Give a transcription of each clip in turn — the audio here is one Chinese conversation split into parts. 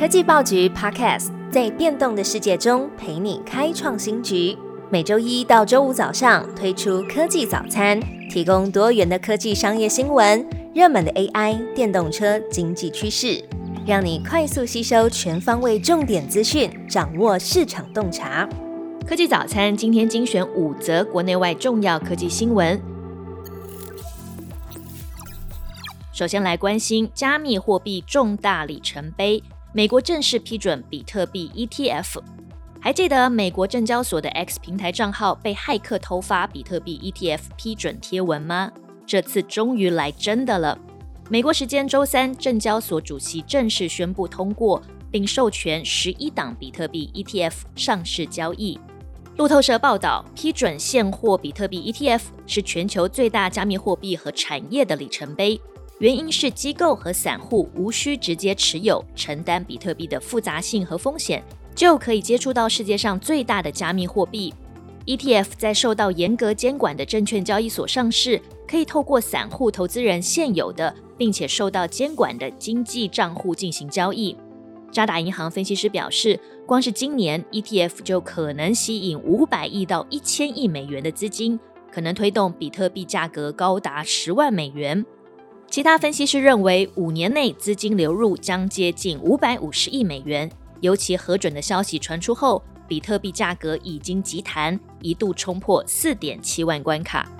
科技报局 Podcast 在变动的世界中陪你开创新局。每周一到周五早上推出科技早餐，提供多元的科技商业新闻、热门的 AI、电动车经济趋势，让你快速吸收全方位重点资讯，掌握市场洞察。科技早餐今天精选五则国内外重要科技新闻。首先来关心加密货币重大里程碑。美国正式批准比特币 ETF，还记得美国证交所的 X 平台账号被骇客偷发比特币 ETF 批准贴文吗？这次终于来真的了。美国时间周三，证交所主席正式宣布通过，并授权十一档比特币 ETF 上市交易。路透社报道，批准现货比特币 ETF 是全球最大加密货币和产业的里程碑。原因是机构和散户无需直接持有、承担比特币的复杂性和风险，就可以接触到世界上最大的加密货币。ETF 在受到严格监管的证券交易所上市，可以透过散户投资人现有的并且受到监管的经济账户进行交易。渣打银行分析师表示，光是今年 ETF 就可能吸引五百亿到一千亿美元的资金，可能推动比特币价格高达十万美元。其他分析师认为，五年内资金流入将接近五百五十亿美元。尤其核准的消息传出后，比特币价格已经急弹，一度冲破四点七万关卡。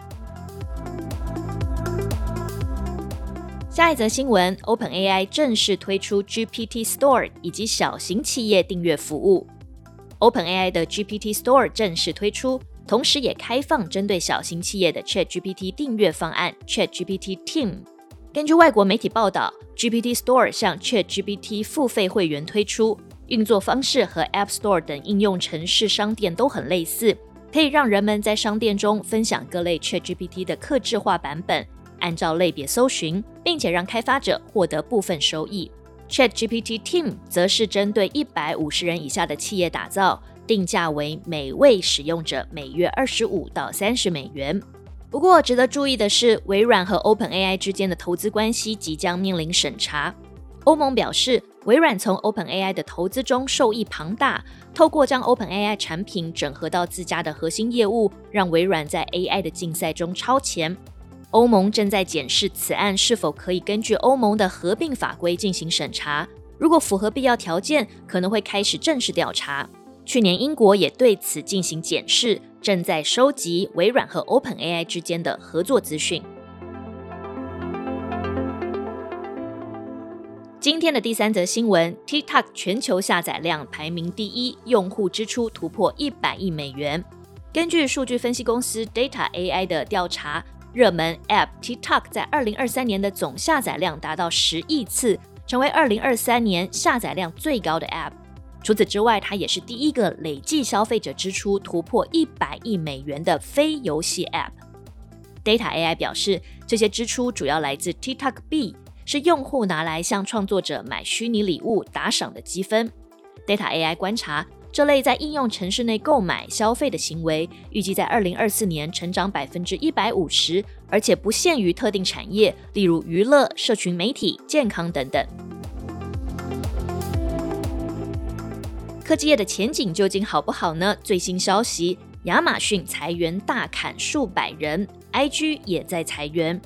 下一则新闻：OpenAI 正式推出 GPT Store 以及小型企业订阅服务。OpenAI 的 GPT Store 正式推出，同时也开放针对小型企业的 ChatGPT 订阅方案 ChatGPT Team。根据外国媒体报道，GPT Store 向 ChatGPT 付费会员推出，运作方式和 App Store 等应用程式商店都很类似，可以让人们在商店中分享各类 ChatGPT 的客制化版本，按照类别搜寻，并且让开发者获得部分收益。ChatGPT Team 则是针对一百五十人以下的企业打造，定价为每位使用者每月二十五到三十美元。不过，值得注意的是，微软和 OpenAI 之间的投资关系即将面临审查。欧盟表示，微软从 OpenAI 的投资中受益庞大，透过将 OpenAI 产品整合到自家的核心业务，让微软在 AI 的竞赛中超前。欧盟正在检视此案是否可以根据欧盟的合并法规进行审查，如果符合必要条件，可能会开始正式调查。去年，英国也对此进行检视。正在收集微软和 OpenAI 之间的合作资讯。今天的第三则新闻：TikTok 全球下载量排名第一，用户支出突破一百亿美元。根据数据分析公司 Data AI 的调查，热门 App TikTok 在二零二三年的总下载量达到十亿次，成为二零二三年下载量最高的 App。除此之外，它也是第一个累计消费者支出突破一百亿美元的非游戏 App。Data AI 表示，这些支出主要来自 TikTok B，是用户拿来向创作者买虚拟礼物打赏的积分。Data AI 观察，这类在应用城市内购买消费的行为，预计在二零二四年成长百分之一百五十，而且不限于特定产业，例如娱乐、社群媒体、健康等等。科技业的前景究竟好不好呢？最新消息，亚马逊裁员大砍数百人，IG 也在裁员。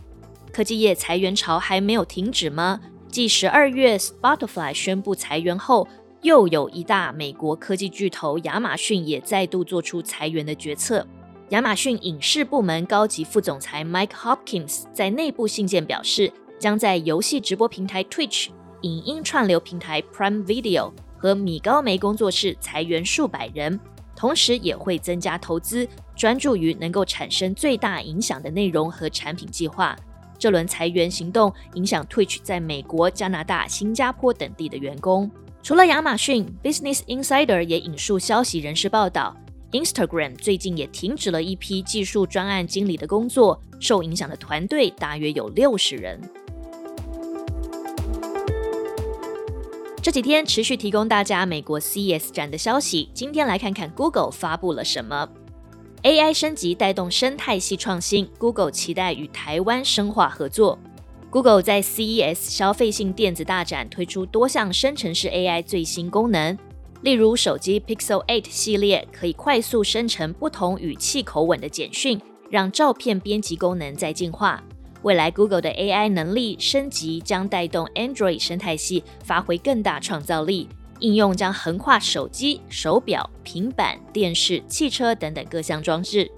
科技业裁员潮还没有停止吗？继十二月 Spotify 宣布裁员后，又有一大美国科技巨头亚马逊也再度做出裁员的决策。亚马逊影视部门高级副总裁 Mike Hopkins 在内部信件表示，将在游戏直播平台 Twitch、影音串流平台 Prime Video。和米高梅工作室裁员数百人，同时也会增加投资，专注于能够产生最大影响的内容和产品计划。这轮裁员行动影响 Twitch 在美国、加拿大、新加坡等地的员工。除了亚马逊，Business Insider 也引述消息人士报道，Instagram 最近也停止了一批技术专案经理的工作，受影响的团队大约有六十人。这几天持续提供大家美国 CES 展的消息。今天来看看 Google 发布了什么。AI 升级带动生态系创新，Google 期待与台湾深化合作。Google 在 CES 消费性电子大展推出多项生成式 AI 最新功能，例如手机 Pixel 8系列可以快速生成不同语气口吻的简讯，让照片编辑功能在进化。未来 Google 的 AI 能力升级将带动 Android 生态系发挥更大创造力，应用将横跨手机、手表、平板、电视、汽车等等各项装置。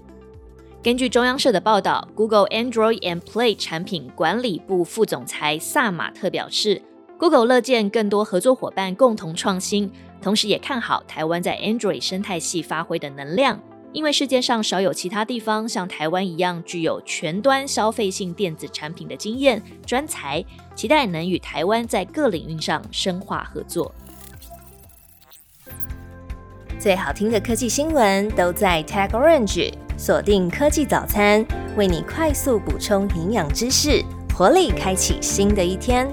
根据中央社的报道，Google Android and Play 产品管理部副总裁萨马特表示，Google 乐见更多合作伙伴共同创新，同时也看好台湾在 Android 生态系发挥的能量，因为世界上少有其他地方像台湾一样具有全端消费性电子产品的经验专才，期待能与台湾在各领域上深化合作。最好听的科技新闻都在 Tag Orange。锁定科技早餐，为你快速补充营养知识，活力开启新的一天。